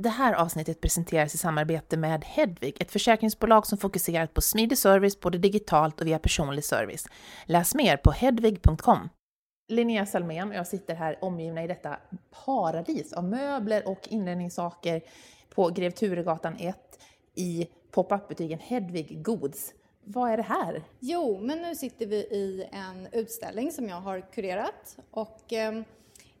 Det här avsnittet presenteras i samarbete med Hedvig, ett försäkringsbolag som fokuserat på smidig service både digitalt och via personlig service. Läs mer på hedvig.com. Linnea Salmén och jag sitter här omgivna i detta paradis av möbler och inredningssaker på Grev Turegatan 1 i pop-up-butiken Hedvig Goods. Vad är det här? Jo, men nu sitter vi i en utställning som jag har kurerat och eh,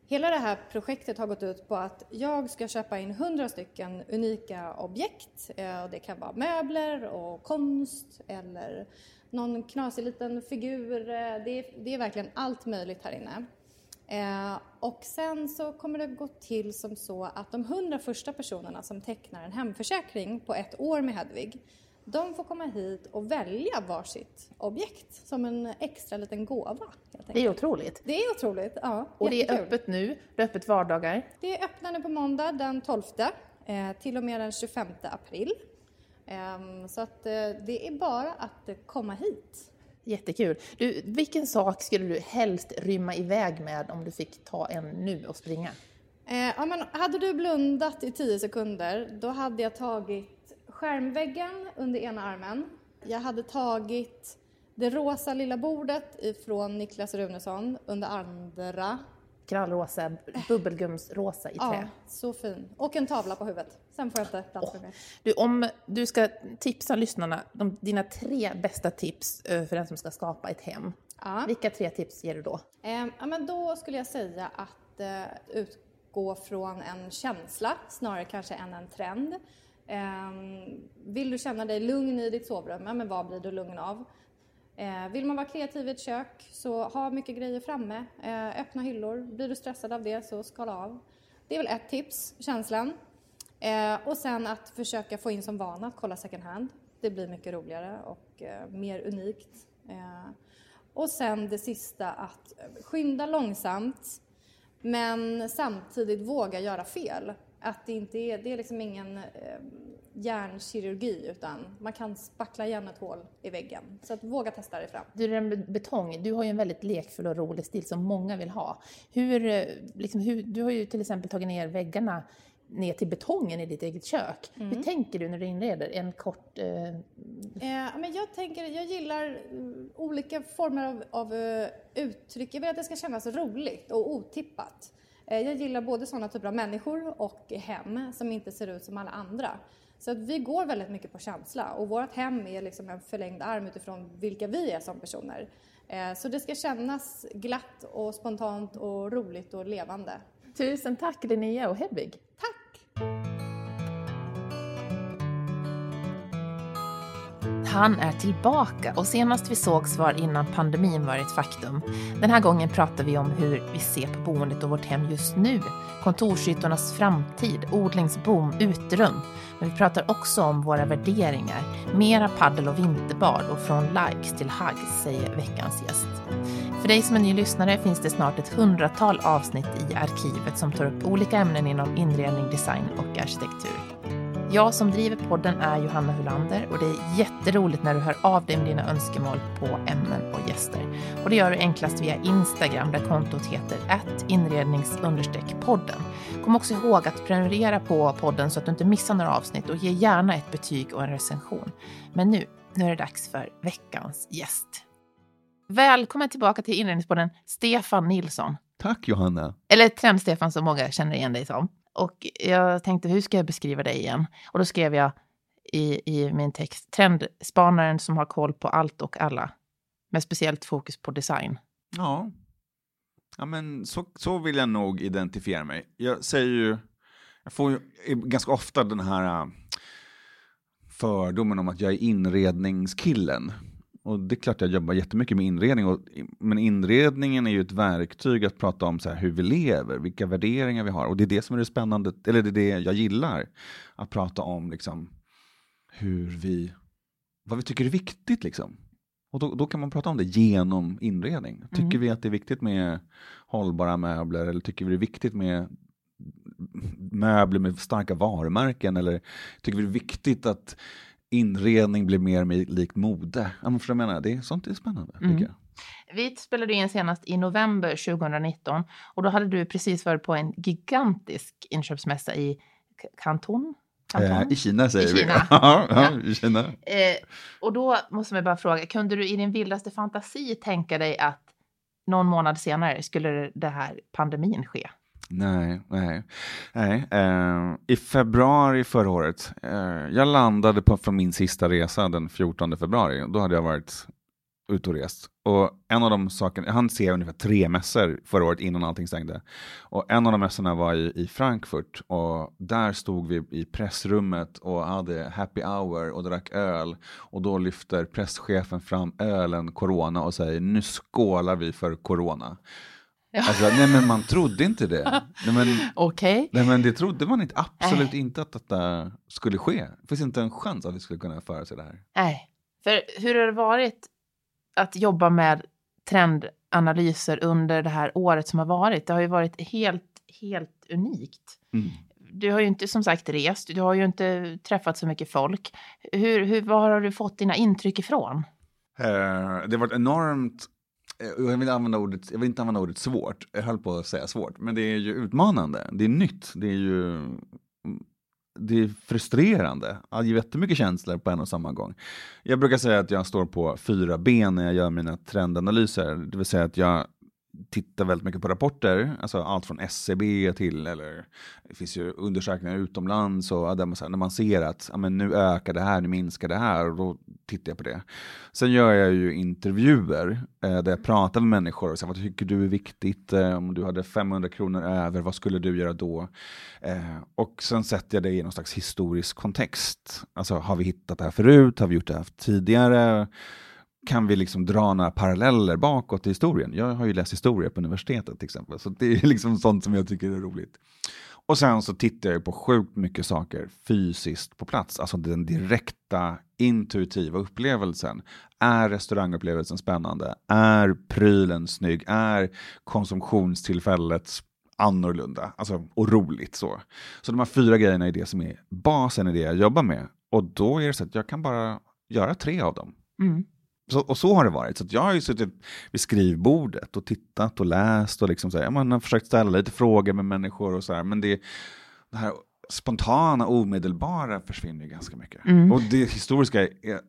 hela det här projektet har gått ut på att jag ska köpa in 100 stycken unika objekt. Eh, det kan vara möbler och konst eller någon knasig liten figur. Eh, det, är, det är verkligen allt möjligt här inne. Eh, och sen så kommer det gå till som så att de 100 första personerna som tecknar en hemförsäkring på ett år med Hedvig de får komma hit och välja varsitt objekt som en extra liten gåva. Det är otroligt. Det är otroligt, ja. Och det är jättekul. öppet nu, det är öppet vardagar. Det är öppnande på måndag den 12 eh, till och med den 25 april. Ehm, så att eh, det är bara att komma hit. Jättekul. Du, vilken sak skulle du helst rymma iväg med om du fick ta en nu och springa? Eh, ja, men hade du blundat i 10 sekunder, då hade jag tagit skärmväggen under ena armen. Jag hade tagit det rosa lilla bordet ifrån Niklas Runesson under andra. Krallrosa, bubbelgumsrosa i trä. Ja, så fin. Och en tavla på huvudet. Sen får jag inte dansa mer. Du, om du ska tipsa lyssnarna om dina tre bästa tips eh, för den som ska skapa ett hem. Ja. Vilka tre tips ger du då? Eh, ja, men då skulle jag säga att eh, utgå från en känsla snarare kanske än en trend. Ehm, vill du känna dig lugn i ditt sovrum, ja, men vad blir du lugn av? Eh, vill man vara kreativ i ett kök, så ha mycket grejer framme. Eh, öppna hyllor. Blir du stressad av det, så skala av. Det är väl ett tips, känslan. Eh, och sen att försöka få in som vana att kolla second hand. Det blir mycket roligare och mer unikt. Och sen det sista att skynda långsamt men samtidigt våga göra fel. Att det inte är, det är liksom ingen eh, hjärnkirurgi utan man kan spackla igen ett hål i väggen. Så att våga testa dig fram. Du, med betong, du har ju en väldigt lekfull och rolig stil som många vill ha. Hur, eh, liksom, hur, du har ju till exempel tagit ner väggarna ner till betongen i ditt eget kök. Hur tänker du när du inreder? En kort... Eh, Eh, men jag tänker, jag gillar mm, olika former av, av eh, uttryck. Jag vill att det ska kännas roligt och otippat. Eh, jag gillar både sådana typer av människor och hem som inte ser ut som alla andra. Så att vi går väldigt mycket på känsla och vårt hem är liksom en förlängd arm utifrån vilka vi är som personer. Eh, så det ska kännas glatt och spontant och roligt och levande. tusen tack Linnea och Hedvig! Tack! Han är tillbaka och senast vi sågs var innan pandemin var ett faktum. Den här gången pratar vi om hur vi ser på boendet och vårt hem just nu, kontorsytornas framtid, odlingsboom, uterum. Men vi pratar också om våra värderingar, mera paddel och vinterbad och från likes till hugs, säger veckans gäst. För dig som är ny lyssnare finns det snart ett hundratal avsnitt i arkivet som tar upp olika ämnen inom inredning, design och arkitektur. Jag som driver podden är Johanna Hulander och det är jätteroligt när du hör av dig med dina önskemål på ämnen och gäster. Och det gör du enklast via Instagram där kontot heter inrednings-podden. Kom också ihåg att prenumerera på podden så att du inte missar några avsnitt och ge gärna ett betyg och en recension. Men nu, nu är det dags för veckans gäst. Välkommen tillbaka till Inredningspodden, Stefan Nilsson. Tack Johanna. Eller Trend-Stefan som många känner igen dig som. Och jag tänkte, hur ska jag beskriva dig igen? Och då skrev jag i, i min text, trendspanaren som har koll på allt och alla. Med speciellt fokus på design. Ja, ja men så, så vill jag nog identifiera mig. Jag säger ju, jag får ju ganska ofta den här äh, fördomen om att jag är inredningskillen och det är klart jag jobbar jättemycket med inredning. Och, men inredningen är ju ett verktyg att prata om så här, hur vi lever, vilka värderingar vi har. Och det är det som är det spännande, eller det är det jag gillar. Att prata om liksom, hur vi, vad vi tycker är viktigt. Liksom. Och då, då, kan man prata om det genom inredning. Tycker mm. vi att det är viktigt med hållbara möbler eller tycker vi det är viktigt med möbler med starka varumärken eller tycker vi det är viktigt att inredning blir mer likt mode? Ja, för jag menar, det är, sånt är spännande. Mm. Vi spelade in senast i november 2019 och då hade du precis varit på en gigantisk inköpsmässa i Kanton. Eh, I Kina säger I Kina. vi. ja, ja, i Kina. Eh, och då måste man bara fråga, kunde du i din vildaste fantasi tänka dig att någon månad senare skulle det här pandemin ske? Nej, nej. nej. Uh, I februari förra året, uh, jag landade på, från min sista resa den 14 februari. Då hade jag varit ute och rest. Och en av de sakerna, jag hann se ungefär tre mässor förra året innan allting stängde. Och en av de mässorna var i, i Frankfurt och där stod vi i pressrummet och hade happy hour och drack öl. Och då lyfter presschefen fram ölen Corona och säger nu skålar vi för Corona. Alltså, nej men man trodde inte det. Okej. Okay. Nej men det trodde man inte, absolut äh. inte att detta skulle ske. Det finns inte en chans att vi skulle kunna föra sig det här. Nej, för hur har det varit att jobba med trendanalyser under det här året som har varit? Det har ju varit helt, helt unikt. Mm. Du har ju inte som sagt rest, du har ju inte träffat så mycket folk. Hur, hur, var har du fått dina intryck ifrån? Uh, det har varit enormt Eh, jag vill, använda ordet, jag vill inte använda ordet svårt, jag höll på att säga svårt, men det är ju utmanande, det är nytt, det är ju det är frustrerande. Det ger jättemycket känslor på en och samma gång. Jag brukar säga att jag står på fyra ben när jag gör mina trendanalyser. Det vill säga att jag tittar väldigt mycket på rapporter, alltså allt från SCB till, eller det finns ju undersökningar utomlands och där man, när man ser att ja, men nu ökar det här, nu minskar det här, och då tittar jag på det. Sen gör jag ju intervjuer eh, där jag pratar med människor och säger vad tycker du är viktigt, eh, om du hade 500 kronor över, vad skulle du göra då? Eh, och sen sätter jag det i någon slags historisk kontext. Alltså har vi hittat det här förut, har vi gjort det här tidigare? Kan vi liksom dra några paralleller bakåt i historien? Jag har ju läst historia på universitetet till exempel, så det är liksom sånt som jag tycker är roligt. Och sen så tittar jag på sjukt mycket saker fysiskt på plats, alltså den direkta intuitiva upplevelsen. Är restaurangupplevelsen spännande? Är prylen snygg? Är konsumtionstillfället annorlunda? Alltså, och roligt så. Så de här fyra grejerna är det som är basen i det jag jobbar med. Och då är det så att jag kan bara göra tre av dem. Mm. Så, och så har det varit. Så jag har ju suttit vid skrivbordet och tittat och läst och liksom så här, man har försökt ställa lite frågor med människor och så här, men det, det här spontana, omedelbara försvinner ju ganska mycket. Mm. Och det historiska är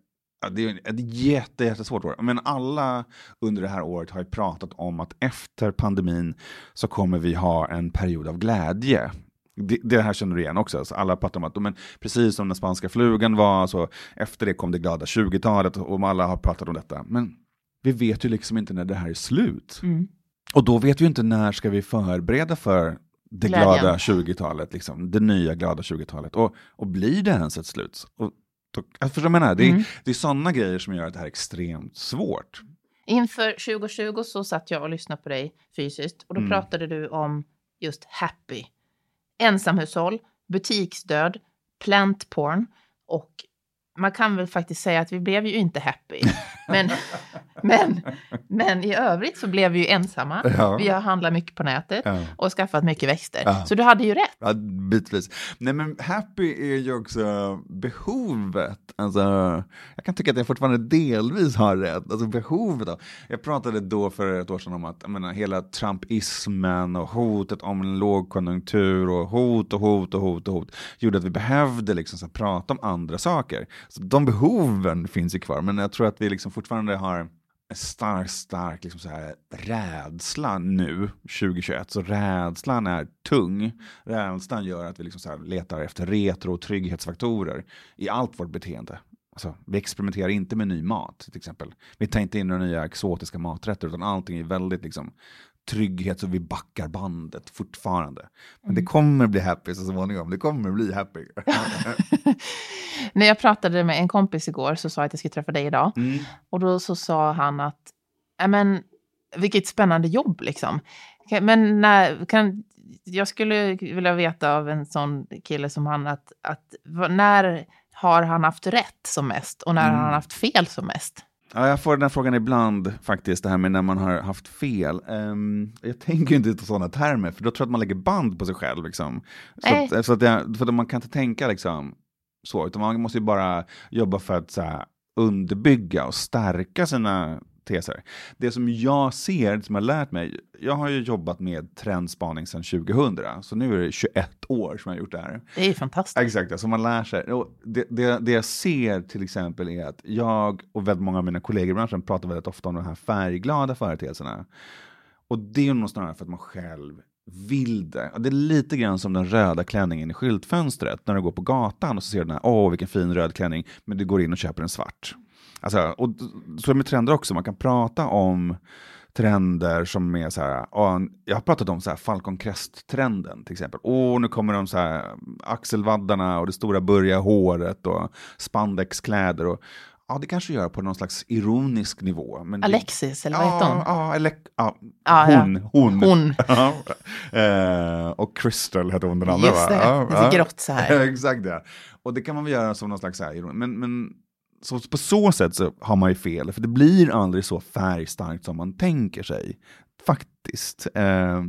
det är ett jätte, jättesvårt år. Men alla under det här året har ju pratat om att efter pandemin så kommer vi ha en period av glädje det, det, här känner du igen också. Alltså alla pratar om att men, precis som den spanska flugan var, så efter det kom det glada 20-talet och alla har pratat om detta. Men vi vet ju liksom inte när det här är slut. Mm. Och då vet vi inte när ska vi förbereda för det Glädjen. glada 20-talet, liksom, det nya glada 20-talet. Och, och blir det ens ett slut? Och, då, jag förstår menar, det, mm. det är sådana grejer som gör att det här är extremt svårt. Inför 2020 så satt jag och lyssnade på dig fysiskt och då mm. pratade du om just happy ensamhushåll, butiksdöd, plant porn och man kan väl faktiskt säga att vi blev ju inte happy. Men, men, men i övrigt så blev vi ju ensamma. Ja. Vi har handlat mycket på nätet ja. och skaffat mycket växter. Ja. Så du hade ju rätt. Ja, bitvis. Nej men happy är ju också behovet. Alltså, jag kan tycka att jag fortfarande delvis har rätt. Alltså behovet av. Jag pratade då för ett år sedan om att jag menar, hela trumpismen och hotet om en lågkonjunktur och hot och hot och hot och hot gjorde att vi behövde liksom så prata om andra saker. Så de behoven finns ju kvar, men jag tror att vi liksom fortfarande har en stark, stark liksom så här, rädsla nu, 2021. Så rädslan är tung. Rädslan gör att vi liksom så letar efter retro och trygghetsfaktorer i allt vårt beteende. Alltså, vi experimenterar inte med ny mat till exempel. Vi tar inte in några nya exotiska maträtter utan allting är väldigt liksom, trygghet så vi backar bandet fortfarande. Men Mm. det kommer bli happy så småningom. Det kommer bli happy. När jag pratade med en kompis igår så sa jag att jag skulle träffa dig idag. Mm. Och då så sa han att, "Ja, men vilket spännande jobb liksom. Men när, kan, jag skulle vilja veta av en sån kille som han att, att när har han haft rätt som mest och när har Mm. han haft fel som mest? Ja, jag får den här frågan ibland faktiskt, det här med när man har haft fel. Ehm, jag tänker inte i sådana termer, för då tror jag att man lägger band på sig själv. Liksom. Så, Nej. att, så att jag, för att man kan inte tänka liksom, så, utan man måste ju bara jobba för att så här, underbygga och stärka sina teser. Det som jag ser, som jag har lärt mig, jag har ju jobbat med trendspaning sedan 2000, så nu är det 21 år som jag har gjort det här. Det är ju fantastiskt. Exakt, alltså man lär sig. Och det, det, det jag ser till exempel är att jag och väldigt många av mina kollegor i branschen pratar väldigt ofta om de här färgglada företeelserna. Och det är nog snarare för att man själv vill det. Det är lite grann som den röda klänningen i skyltfönstret. När du går på gatan och så ser du den här, åh vilken fin röd klänning, men du går in och köper en svart. Alltså, och så är det med trender också, man kan prata om trender som är så här, ja, jag har pratat om så här Falcon Crest-trenden till exempel. Åh, nu kommer de så här axelvaddarna och det stora burriga håret och spandexkläder. Och, ja, det kanske gör på någon slags ironisk nivå. Men det- Alexis, eller vad heter hon? Ja, ja, eller, ja, Ja, ja. hon. Hon. Hon. Ja. Eh, och Crystal hette hon den andra Just va? det, Ja, lite ja. grått så här. Exakt det. Och det kan man väl göra som någon slags så här, men, men så på så sätt så har man ju fel, för det blir aldrig så färgstarkt som man tänker sig. Faktiskt. Eh,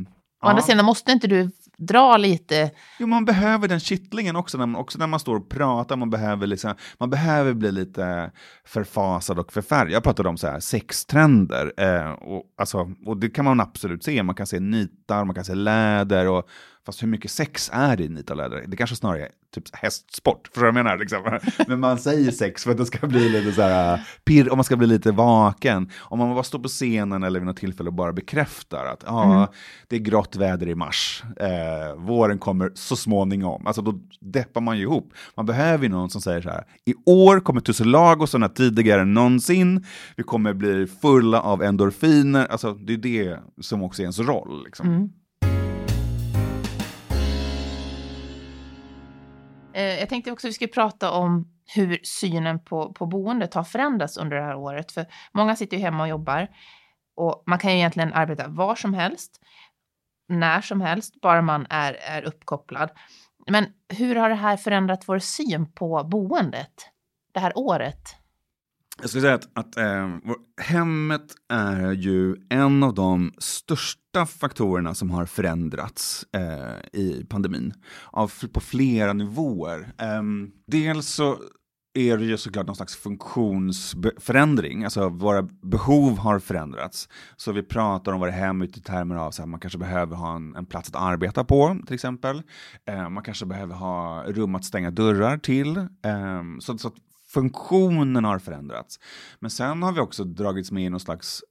Å andra ja. sidan måste inte du dra lite, Jo, man behöver den kittlingen också när man, också när man står och pratar. Man behöver, liksom, man behöver bli lite förfasad och förfärgad. Jag pratade om så här sextrender. Eh, och, alltså, och det kan man absolut se. Man kan se nitar, man kan se läder. Och, fast hur mycket sex är det i nit och läder? Det kanske snarare är typ hästsport. Vad jag menar? Liksom. Men man säger sex för att det ska bli lite så här pirr, och man ska bli lite vaken. Om man bara står på scenen eller vid något tillfälle och bara bekräftar att ja, det är grått väder i mars. Eh, våren kommer så småningom. Alltså då deppar man ju ihop. Man behöver ju någon som säger så här. I år kommer Tussilagoserna tidigare än någonsin. Vi kommer bli fulla av endorfiner. Alltså det är det som också är ens roll. Liksom. Eh, Eh, jag tänkte också att vi skulle prata om hur synen på, på boendet har förändrats under det här året. För många sitter ju hemma och jobbar. Och man kan ju egentligen arbeta var som helst, när som helst, bara man är, är uppkopplad. Men hur har det här förändrat vår syn på boendet det här året? Jag skulle säga att, att eh, hemmet är ju en av de största faktorerna som har förändrats eh, i pandemin. Av, på flera nivåer. Eh, dels så är det ju såklart någon slags funktionsförändring. Alltså våra behov har förändrats. Så vi pratar om våra hem i termer av att man kanske behöver ha en, en plats att arbeta på till exempel. Eh, man kanske behöver ha rum att stänga dörrar till. Eh, så, så att funktionen har förändrats. Men sen har vi också dragits med i någon slags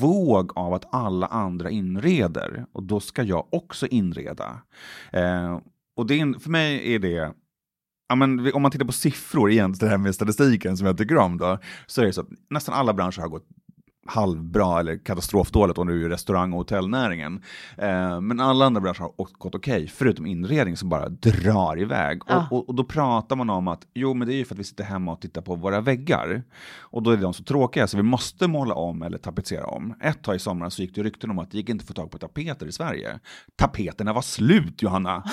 våg av att alla andra inreder och då ska jag också inreda. Eh, och det för mig är det Ja, men om man tittar på siffror igen, det här med statistiken som jag tycker om då, så är det så att nästan alla branscher har gått halvbra eller katastrofdåligt om du är restaurang och hotellnäringen. Eh, men alla andra branscher har gått okej, förutom inredning som bara drar iväg. Ja. Och, och, och då pratar man om att jo, men det är ju för att vi sitter hemma och tittar på våra väggar. Och då är de så tråkiga så vi måste måla om eller tapetsera om. Ett tag i somras så gick det rykten om att det gick inte att få tag på tapeter i Sverige. Tapeterna var slut, Johanna!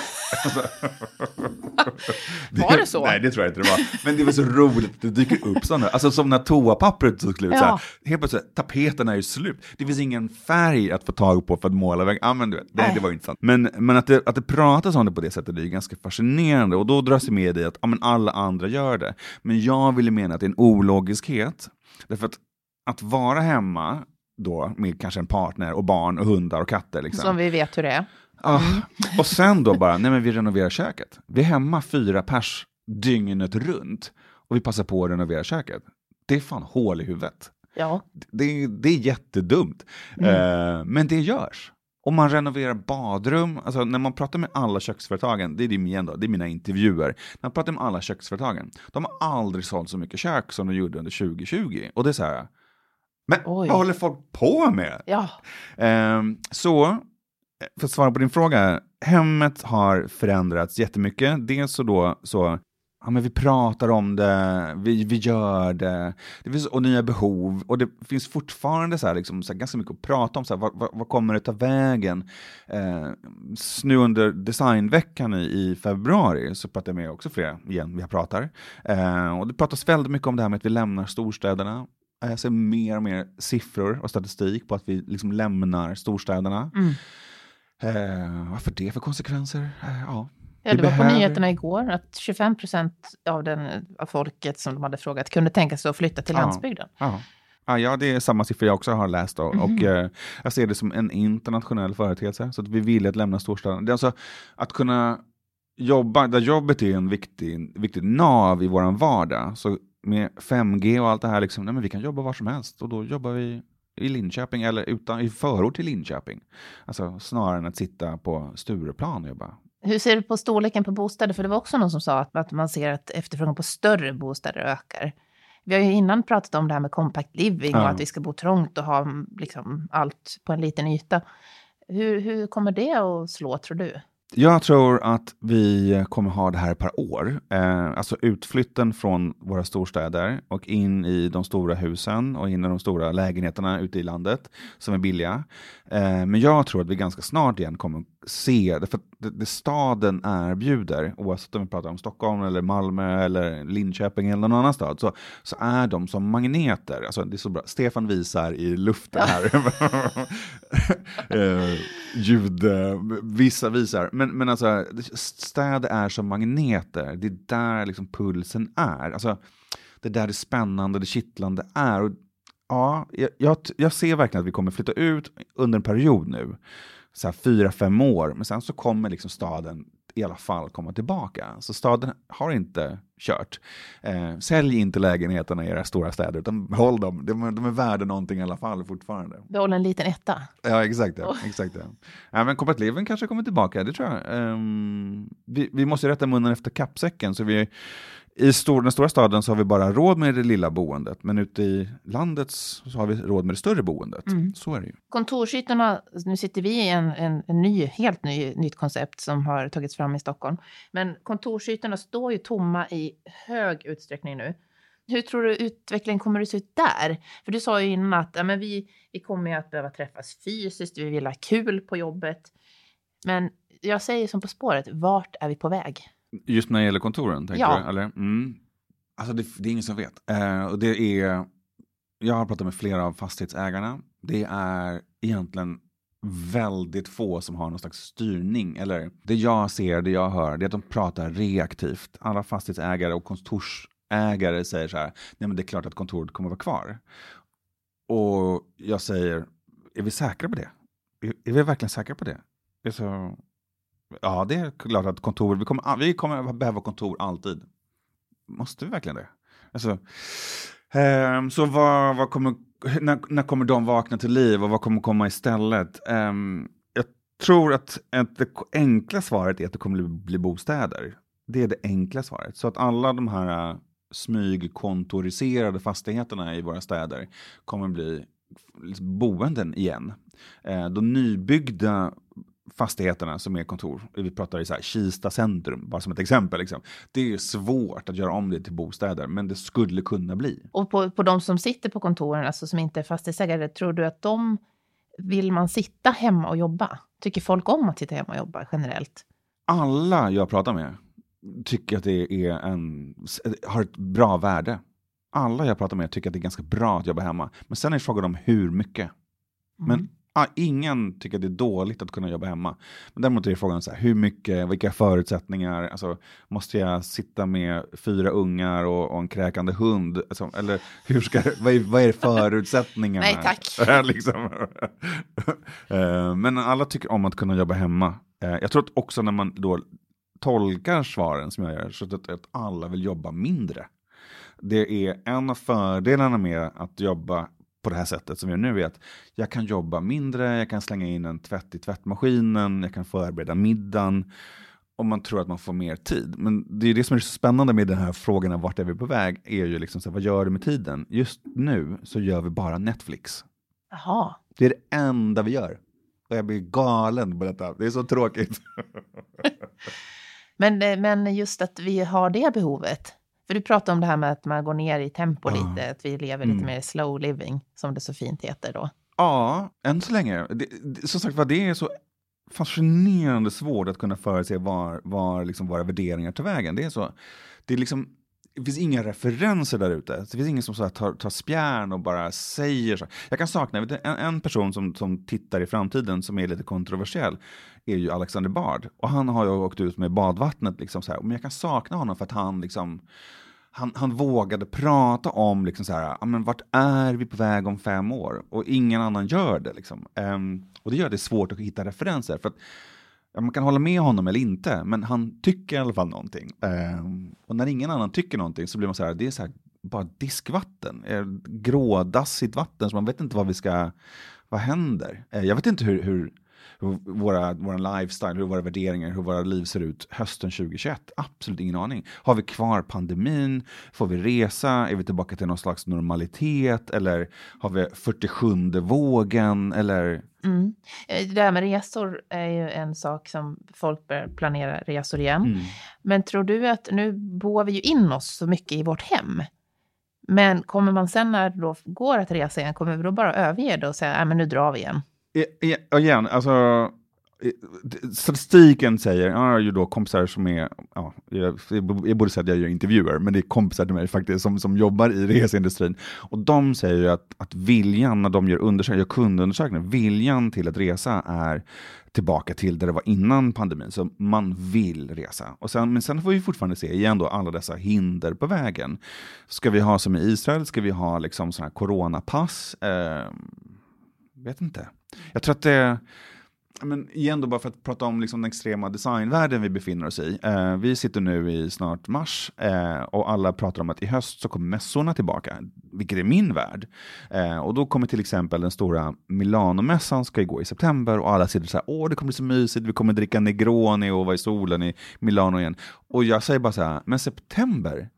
Var det så? Nej, det tror jag inte det var. Men det var så roligt att det dyker upp sådana. Alltså som när toapappret tog slut. Ja. Så här, helt plötsligt, tapeterna är ju slut. Det finns ingen färg att få tag på för att måla vägg. Ja, men du vet, nej, det var ju inte sant. Men, men att, det, att det pratas om det på det sättet är ju ganska fascinerande. Och då dras det med i att ja, men alla andra gör det. Men jag vill ju mena att det är en ologiskhet. Därför att, att vara hemma då med kanske en partner och barn och hundar och katter. Liksom. Som vi vet hur det är. Ah, och sen då bara, nej men vi renoverar köket. Vi är hemma fyra pers dygnet runt och vi passar på att renovera köket. Det är fan hål i huvudet. Ja. Det, det är jättedumt. Eh, men det görs. Om man renoverar badrum, alltså när man pratar med alla köksföretagen, det är, det, igen då, det är mina intervjuer, när man pratar med alla köksföretagen, de har aldrig sålt så mycket kök som de gjorde under 2020. Och det är så här, Men Oj. vad håller folk på med? Ja, Ehm, så, eh, för att svara på din fråga, hemmet har förändrats jättemycket. Dels så då så, ja men vi pratar om det, vi, vi gör det, det finns och nya behov och det finns fortfarande så här, liksom, så här, ganska mycket att prata om, så här, vad, vad, vad kommer det ta vägen? Eh, nu under designveckan i, i februari så pratar jag med också flera igen, vi pratar. Eh, och det pratas väldigt mycket om det här med att vi lämnar storstäderna. Eh, Jag ser mer och mer siffror och statistik på att vi liksom lämnar storstäderna. Mm. Eh, vad får det för konsekvenser? Eh, ja. Ja Vi det var på nyheterna igår att 25 procent av, den, av folket som de hade frågat kunde tänka sig att flytta till Ja. landsbygden. Ja. Ja, det är samma siffror jag också har läst då. Mhm. och eh, jag ser det som en internationell företeelse. Så att vi vill att lämna storstaden. Det är alltså att kunna jobba, där jobbet är en viktig, viktig nav i våran vardag. Så med 5G och allt det här, liksom, nej, men vi kan jobba var som helst. Och då jobbar vi i Linköping eller utan, i förort till Linköping. Alltså snarare än att sitta på Stureplan och jobba. Hur ser du på storleken på bostäder? För det var också någon som sa att, att man ser att efterfrågan på större bostäder ökar. Vi har ju innan pratat om det här med compact living och Ja. att vi ska bo trångt och ha mm, liksom, allt på en liten yta. Hur, hur kommer det att slå, tror du? Jag tror att vi kommer ha det här ett par år. Eh, alltså utflytten från våra storstäder och in i de stora husen och in i de stora lägenheterna ute i landet som är billiga. Eh, men jag tror att vi ganska snart igen kommer se, för det, det staden erbjuder, oavsett om vi pratar om Stockholm eller Malmö eller Linköping eller någon annan stad, så, så är de som magneter. Alltså, det är så bra. Stefan visar i luften här. eh, ljud, eh, vissa visar. Men, men alltså, städer är som magneter. Det är där liksom pulsen är. Alltså, det är där det spännande, det kittlande är. Och, ja, jag, jag, jag ser verkligen att vi kommer flytta ut under en period nu. Så här fyra, fem år. Men sen så kommer liksom staden i alla fall komma tillbaka. Så staden har inte kört. Eh, sälj inte lägenheterna i era stora städer, utan håll dem. De, är- de är värda någonting i alla fall fortfarande. Behålla en liten etta. Ja, exakt det. Exakt det. Ja, men Compact Living kanske kommer tillbaka, det tror jag. Ehm, vi, vi måste rätta munnen efter kappsäcken. Så vi, I stor, den stora staden så har vi bara råd med det lilla boendet, men ute i landet så har vi råd med det större boendet. Så är det ju. Kontorsytorna, nu sitter vi i en, en, en ny, helt ny, nytt koncept som har tagits fram i Stockholm. Men kontorsytorna står ju tomma i hög utsträckning nu. Hur tror du utvecklingen kommer att se ut där? För du sa ju innan att ja, men vi, vi kommer ju att behöva träffas fysiskt, vi vill ha kul på jobbet. Men jag säger som På spåret, vart är vi på väg? Just när det gäller kontoren, tänker Ja. du? Eller? Mm. Alltså det, det är ingen som vet. Eh, och det är, jag har pratat med flera av fastighetsägarna. Det är egentligen väldigt få som har någon slags styrning. Eller det jag ser, det jag hör, det är att de pratar reaktivt. Alla fastighetsägare och kontorsägare säger så här, nej men det är klart att kontoret kommer att vara kvar. Och jag säger, är vi säkra på det? Är, är vi verkligen säkra på det? Det är så, Ja, det är klart att kontor, vi kommer, vi kommer behöva kontor alltid. Måste vi verkligen det? Alltså, ehm, så vad, vad kommer, när, när kommer de vakna till liv och vad kommer komma istället? Ehm, jag tror att, att det enkla svaret är att det kommer bli, bli bostäder. Det är det enkla svaret. Så att alla de här äh, smygkontoriserade fastigheterna i våra städer kommer bli boenden igen. Äh, de nybyggda fastigheterna som är kontor, vi pratar i så här Kista centrum, bara som ett exempel. Liksom. Det är svårt att göra om det till bostäder, men det skulle kunna bli. Och på, på de som sitter på kontoren, alltså som inte är fastighetsägare, tror du att de vill man sitta hemma och jobba? Tycker folk om att sitta hemma och jobba generellt? Alla jag pratar med tycker att det är en, har ett bra värde. Alla jag pratar med tycker att det är ganska bra att jobba hemma. Men sen är frågan om hur mycket. Men ah, ingen tycker att det är dåligt att kunna jobba hemma. Men däremot är frågan så här, hur mycket, vilka förutsättningar, alltså, måste jag sitta med fyra ungar och, och en kräkande hund? Alltså, eller hur ska, vad, är, vad är förutsättningarna? Nej, tack. liksom. Eh, Men alla tycker om att kunna jobba hemma. Eh, Jag tror att också när man då tolkar svaren som jag gör, så att, att alla vill jobba mindre. Det är en av fördelarna med att jobba på det här sättet som vi gör nu är att jag kan jobba mindre, jag kan slänga in en tvätt i tvättmaskinen, jag kan förbereda middagen om man tror att man får mer tid. Men det är det som är så spännande med den här frågan, vart är vi på väg, är ju liksom så här, vad gör du med tiden? Just nu så gör vi bara Netflix. Jaha. Det är det enda vi gör. Och jag blir galen på detta. Det är så tråkigt. Men, eh, men just att vi har det behovet. För du pratade om det här med att man går ner i tempo Ja. lite, att vi lever lite Mm. mer slow living, som det så fint heter då. Ja, än så länge. Det, det, som sagt var, det är så fascinerande svårt att kunna förutse var, var liksom våra värderingar tar vägen. Det är så. Det är liksom det finns inga referenser där ute. Det finns ingen som så här tar, tar spjärn och bara säger så. Jag kan sakna, en, en person som, som tittar i framtiden som är lite kontroversiell är ju Alexander Bard. Och han har ju åkt ut med badvattnet. Liksom så här. Men jag kan sakna honom för att han liksom han, han vågade prata om liksom så här, men vart är vi på väg om fem år? Och ingen annan gör det. Liksom. Um, och det gör det svårt att hitta referenser. För att, ja, man kan hålla med honom eller inte, men han tycker i alla fall någonting. Um, och när ingen annan tycker någonting så blir man så här, det är så här, bara diskvatten. Eh, grådassigt vatten, så man vet inte vad vi ska, vad händer? Eh, jag vet inte hur, hur, hur våra, våra lifestyle, hur våra värderingar, hur våra liv ser ut hösten 2021. Absolut ingen aning. Har vi kvar pandemin? Får vi resa? Är vi tillbaka till någon slags normalitet? Eller har vi 47 vågen? Eller Mm. Eh, Det där med resor är ju en sak som folk börjar planera resor igen. Mm. Men tror du att nu boar vi ju in oss så mycket i vårt hem. Men kommer man sen när det då går att resa igen, kommer vi då bara överge det och säga, nej men nu drar vi igen? I- i- Igen, alltså i- statistiken säger, jag har ju då kompisar som är, ja, jag, jag borde säga att jag gör intervjuer, men det är kompisar till mig faktiskt som, som jobbar i reseindustrin. Och de säger ju att, att viljan, när de gör, undersökningar, gör kundundersökningar, viljan till att resa är tillbaka till där det var innan pandemin. Så man vill resa. Och sen, men sen får vi fortfarande se igen då alla dessa hinder på vägen. Ska vi ha som i Israel, ska vi ha liksom sådana här coronapass? Eh, vet inte. Jag tror att det, men igen då bara för att prata om liksom den extrema designvärlden vi befinner oss i. Eh, vi sitter nu i snart mars eh, och alla pratar om att i höst så kommer mässorna tillbaka, vilket är min värld. Eh, och då kommer till exempel den stora Milanomässan ska gå i september och alla sitter så här, åh det kommer bli så mysigt, vi kommer dricka Negroni och vara i solen i Milano igen. Och jag säger bara så här, men september,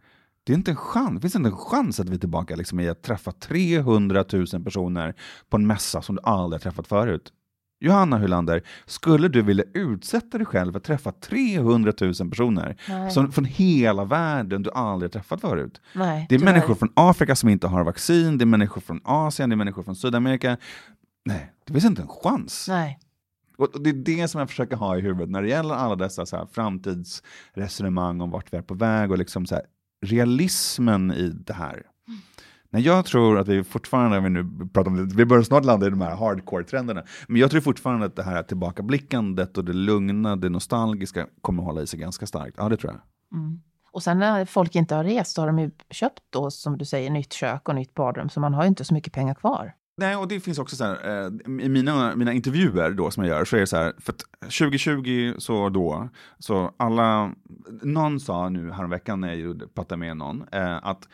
det är inte en chans, det finns inte en chans att vi är tillbaka liksom, i att träffa 300 000 personer på en mässa som du aldrig har träffat förut. Johanna Hylander, skulle du vilja utsätta dig själv att träffa 300 000 personer Nej. som, från hela världen du aldrig träffat förut? Nej, Det är tyvärr. människor från Afrika som inte har vaccin, det är människor från Asien, det är människor från Sydamerika. Nej, det finns inte en chans. Nej. Och det är det som jag försöker ha i huvudet när det gäller alla dessa så här framtidsresonemang om vart vi är på väg och liksom så här, realismen i det här. Nej, jag tror att vi fortfarande, vi nu pratar om det, vi börjar snart landa i de här hardcore-trenderna, men jag tror fortfarande att det här tillbakablickandet och det lugna, det nostalgiska kommer att hålla i sig ganska starkt. Ja, det tror jag. Mm. Och sen när folk inte har rest, så har de ju köpt då, som du säger, nytt kök och nytt badrum, så man har ju inte så mycket pengar kvar. Nej, och det finns också så här, eh, i mina, mina intervjuer då som jag gör, så är det så här, för att 2020 så då, så alla, någon sa nu häromveckan när jag pratade med någon, eh, att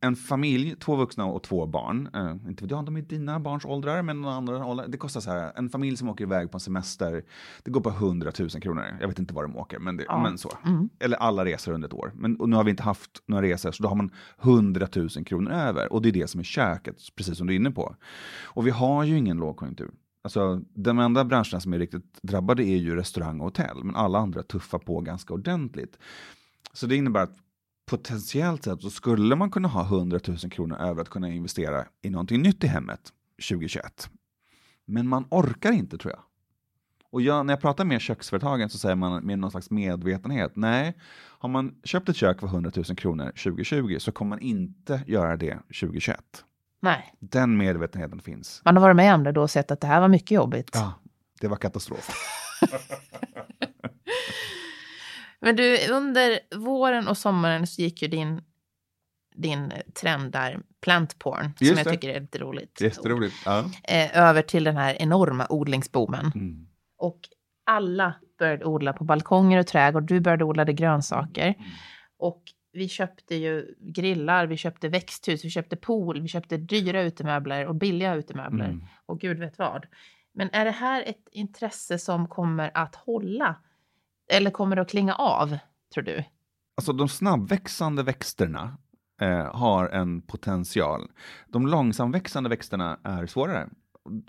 en familj, två vuxna och två barn, eh, inte vet jag om de är dina barns åldrar, men några andra åldrar, det kostar så här, en familj som åker iväg på en semester, det går på 100 000 kronor. Jag vet inte var de åker, men, det, Ja. men så. Mm. Eller alla resor under ett år. Men nu har vi inte haft några resor, så då har man 100 000 kronor över. Och det är det som är köket, precis som du är inne på. Och vi har ju ingen lågkonjunktur. Alltså, de enda branscherna som är riktigt drabbade är ju restaurang och hotell, men alla andra tuffar på ganska ordentligt. Så det innebär att potentiellt sett så skulle man kunna ha 100 000 kronor över att kunna investera i någonting nytt i hemmet 2021. Men man orkar inte tror jag. Och jag, när jag pratar med köksföretagen så säger man med någon slags medvetenhet, nej, har man köpt ett kök för 100 000 kronor 2020 så kommer man inte göra det 2021. Nej, Den medvetenheten finns. man har varit med om det då och sett att det här var mycket jobbigt. Ja, det var katastrof. Men du, under våren och sommaren så gick ju din, din trend där, plant porn, som Just jag det. tycker är lite roligt. Jätteroligt. Ja. Eh, över till den här enorma odlingsboomen. Mm. Och alla började odla på balkonger och trädgård. Du började odla grönsaker. Och vi köpte ju grillar, vi köpte växthus, vi köpte pool, vi köpte dyra utemöbler och billiga utemöbler. Mm. Och gud vet vad. Men är det här ett intresse som kommer att hålla eller kommer det att klinga av, tror du? Alltså de snabbväxande växterna eh, har en potential. De långsamväxande växterna är svårare.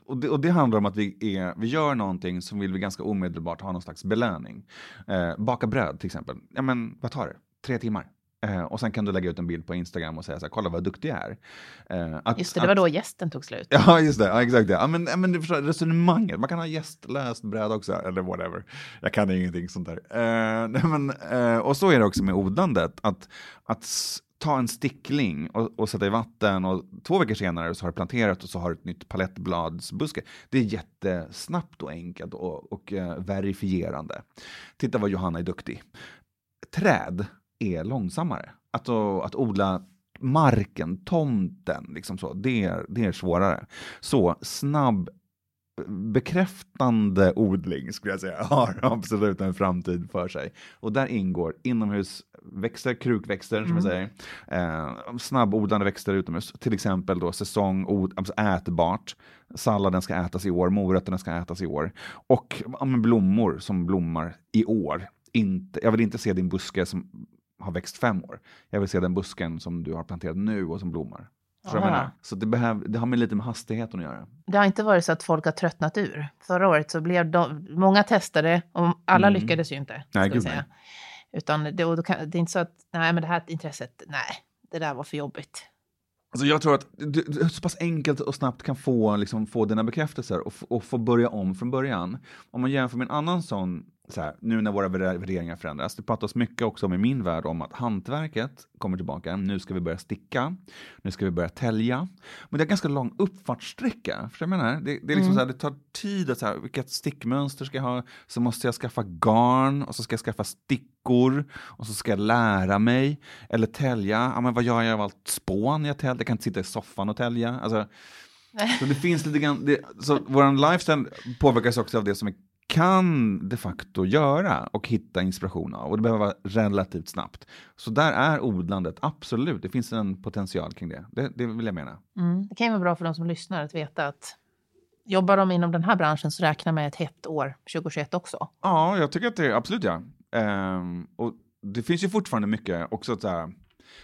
Och det, och det, handlar om att vi, är, vi gör någonting som vill vi ganska omedelbart ha någon slags belöning. Eh, baka bröd till exempel. Ja men vad tar det? Tre timmar. Eh, och sen kan du lägga ut en bild på Instagram och säga så här, kolla vad duktig jag är. Eh, att, just det, det var då gästen tog slut. Ja, just det, ja, exakt det. Ja, men, men du förstår resonemanget, man kan ha gästlöst bröd också, eller whatever. Jag kan ingenting sånt där. Eh, men, eh, och så är det också med odlandet, att, att ta en stickling och, och, sätta i vatten och två veckor senare så har du planterat och så har du ett nytt palettbladsbuske. Det är jättesnabbt och enkelt och, och uh, verifierande. Titta vad Johanna är duktig. Träd är långsammare. Att, att odla marken, tomten, liksom så, det, är, det är svårare. Så snabb bekräftande odling skulle jag säga har absolut en framtid för sig. Och där ingår inomhusväxter, krukväxter mm. som jag mm. säger, eh, snabbodlande växter utomhus, till exempel då säsong, alltså ätbart, salladen ska ätas i år, morötterna ska ätas i år och ja, blommor som blommar i år. Inte, jag vill inte se din buske som har växt fem år. Jag vill se den busken som du har planterat nu och som blommar. Så det, behöv, det har med lite med hastigheten att göra. Det har inte varit så att folk har tröttnat ur. Förra året så blev de, många testade och alla mm. lyckades ju inte. Nej, gud säga. Utan det, och kan, det är inte så att, nej men det här intresset, nej, det där var för jobbigt. Alltså jag tror att du, du så pass enkelt och snabbt kan få, liksom, få dina bekräftelser och, och få börja om från början. Om man jämför med en annan sån så här, nu när våra värderingar förändras. Det pratas mycket också om i min värld om att hantverket kommer tillbaka. Nu ska vi börja sticka. Nu ska vi börja tälja. Men det är ganska lång uppfartssträcka. För jag menar, det, det är liksom mm. så här, det tar tid att så här, vilket stickmönster ska jag ha? Så måste jag skaffa garn och så ska jag skaffa stickor och så ska jag lära mig. Eller tälja. Ja, men vad gör jag av allt spån jag täljer? Jag kan inte sitta i soffan och tälja. Alltså, så det finns lite grann, det, så vår lifestyle påverkas också av det som är kan de facto göra och hitta inspiration av. Och det behöver vara relativt snabbt. Så där är odlandet, absolut, det finns en potential kring det. Det, det vill jag mena. Mm. Det kan ju vara bra för de som lyssnar att veta att jobbar de inom den här branschen så räkna med ett hett år 2021 också. Ja, jag tycker att det, absolut ja. Ehm, och det finns ju fortfarande mycket också så här,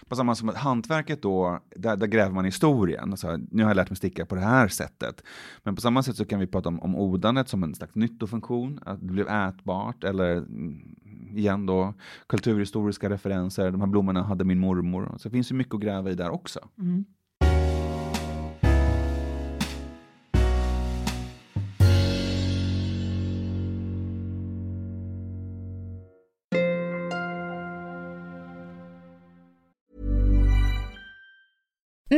på samma som att hantverket då, där, där gräver man historien. Alltså, nu har jag lärt mig sticka på det här sättet. Men på samma sätt så kan vi prata om, om odandet som en slags nyttofunktion, att det blev ätbart eller mm, igen då kulturhistoriska referenser. De här blommorna hade min mormor. Så det finns ju mycket att gräva i där också. Mm.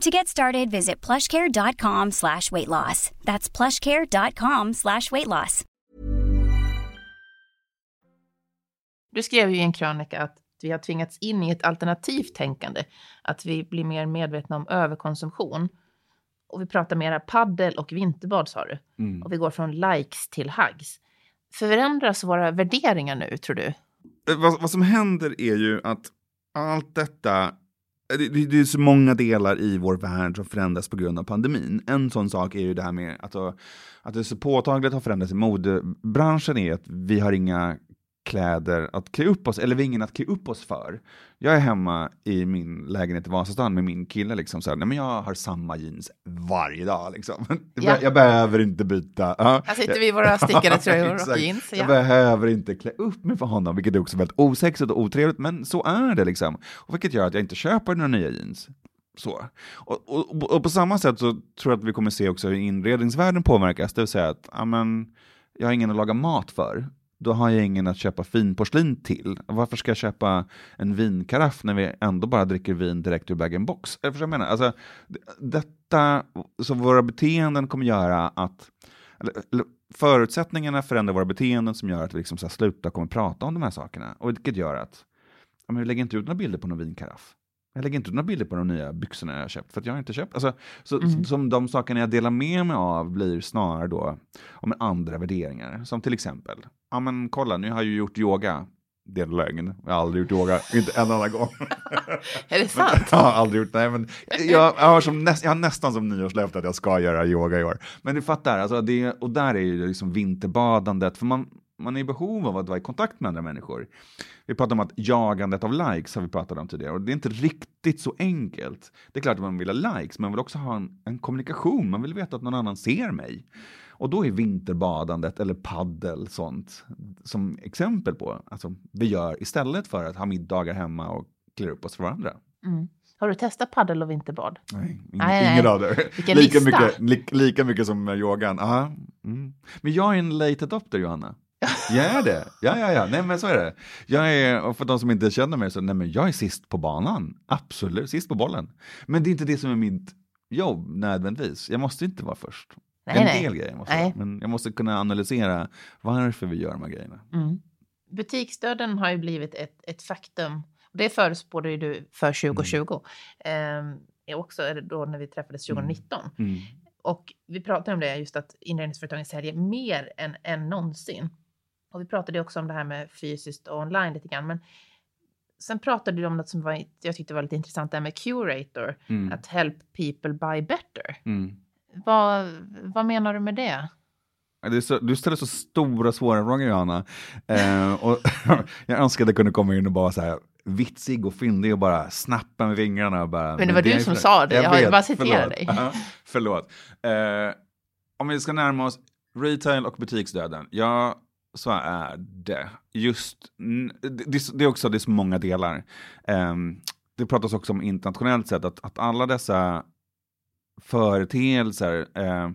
To get started, visit plushcare.com slash weight loss. That's plushcare.com slash weight loss. Du skrev ju i en krönika att vi har tvingats in i ett alternativt tänkande, att vi blir mer medvetna om överkonsumtion. Och vi pratar mera paddel och vinterbad, sa du. Mm. Och vi går från likes till hugs. Förändras våra värderingar nu, tror du? Eh, vad, vad som händer är ju att allt detta det, det, är så många delar i vår värld som förändras på grund av pandemin. En sån sak är ju det här med att, att det så påtagligt har förändrats i modebranschen är att vi har inga kläder att klä upp oss, eller vi har ingen att klä upp oss för. Jag är hemma i min lägenhet i Vasastan med min kille, liksom, så här, nej, men jag har samma jeans varje dag. Liksom. Ja. Jag behöver inte byta. Ja. Här sitter vi i våra stickade tröjor och jeans. Ja. Jag behöver inte klä upp mig för honom, vilket är också väldigt osexigt och otrevligt, men så är det. liksom. Och vilket gör att jag inte köper några nya jeans. Så. Och, och, och, på samma sätt så tror jag att vi kommer se också hur inredningsvärlden påverkas, det vill säga att amen, jag har ingen att laga mat för, då har jag ingen att köpa finporslin till. Varför ska jag köpa en vinkaraff när vi ändå bara dricker vin direkt ur bag-in-box? Jag jag menar, alltså, detta, så våra beteenden kommer göra att, eller, förutsättningarna förändrar våra beteenden som gör att vi liksom så slutar komma prata om de här sakerna. Och vilket gör att, ja, men vi lägger inte ut några bilder på någon vinkaraff. Jag lägger inte ut några bilder på de nya byxorna jag har köpt, för jag har inte köpt. Alltså, så, mm. Som de sakerna jag delar med mig av blir snarare då om andra värderingar. Som till exempel, ja men kolla, nu har jag ju gjort yoga. Det är lögn, jag har aldrig gjort yoga, inte en enda gång. är det sant? jag har aldrig gjort, nej men jag, jag, har som näst, jag har nästan som nyårslöfte att jag ska göra yoga i år. Men du fattar, alltså det, och där är ju liksom vinterbadandet, för man, man är i behov av att vara i kontakt med andra människor. Vi pratar om att jagandet av likes har vi pratat om tidigare och det är inte riktigt så enkelt. Det är klart att man vill ha likes, men man vill också ha en, en kommunikation. Man vill veta att någon annan ser mig. Och då är vinterbadandet eller paddel sånt som exempel på alltså vi gör istället för att ha middagar hemma och klä upp oss för varandra. Mm. Har du testat paddel och vinterbad? Nej, ing, nej inget av det. Lika mycket, li, lika mycket som yogan. Aha. Mm. Men jag är en late adopter, Johanna. Jag är det. Ja, ja, ja. Nej, men så är det. Jag är, och för de som inte känner mig, så nej, men jag är sist på banan. Absolut, sist på bollen. Men det är inte det som är mitt jobb nödvändigtvis. Jag måste inte vara först. Nej, en nej. del grejer måste nej. men jag måste kunna analysera varför vi gör de här grejerna. Mm. Butiksdöden har ju blivit ett, ett faktum. Det förutspådde ju du för 2020. Mm. Eh, också då när vi träffades 2019. Mm. mm. Och vi pratade om det just att inredningsföretagen säljer mer än, än någonsin. Och vi pratade också om det här med fysiskt och online lite grann. Men sen pratade du om något som var, jag tyckte var lite intressant, det här med curator. Mm. Att help people buy better. Mm. Vad, vad menar du med det? Så, du ställer så stora, svåra frågor, Johanna. Eh, och jag önskar att jag kunde komma in och bara så här vitsig och fyndig och bara snappa med fingrarna. Och bara, men det var du som sa det, jag, jag vet, bara citerar dig. Uh, förlåt. Uh, om vi ska närma oss retail och butiksdöden. Ja, så är det. Just, det, det är också det är så många delar. Um, det pratas också om internationellt sett att, att alla dessa företeelser, eh,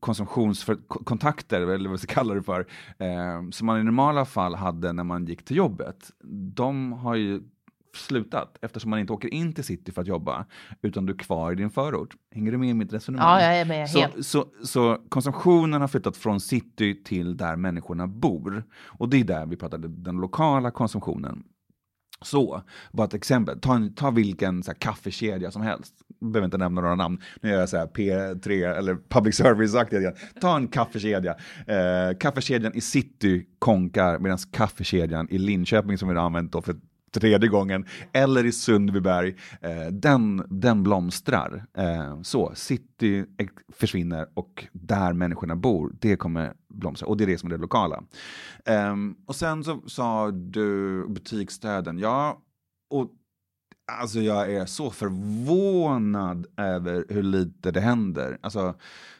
konsumtionskontakter, eller vad vi ska kalla det för, eh, som man i normala fall hade när man gick till jobbet, de har ju slutat eftersom man inte åker in till city för att jobba, utan du är kvar i din förort. Hänger du med i mitt resonemang? Ja, jag är med så, helt. Så, så, konsumtionen har flyttat från city till där människorna bor. Och det är där vi pratar den lokala konsumtionen. Så, bara ett exempel. Ta, ta vilken så här, kaffekedja som helst. Jag behöver inte nämna några namn. Nu gör jag så här P3 eller public service-aktigt. Ta en kaffekedja. Eh, kaffekedjan i city konkar medan kaffekedjan i Linköping som vi har använt då för tredje gången, eller i Sundbyberg, eh, den, den blomstrar. Eh, så, city försvinner och där människorna bor, det kommer blomstra. Och det är det som är det lokala. Eh, och sen så sa du butiksdöden, ja, och Alltså jag är så förvånad över hur lite det händer. Alltså,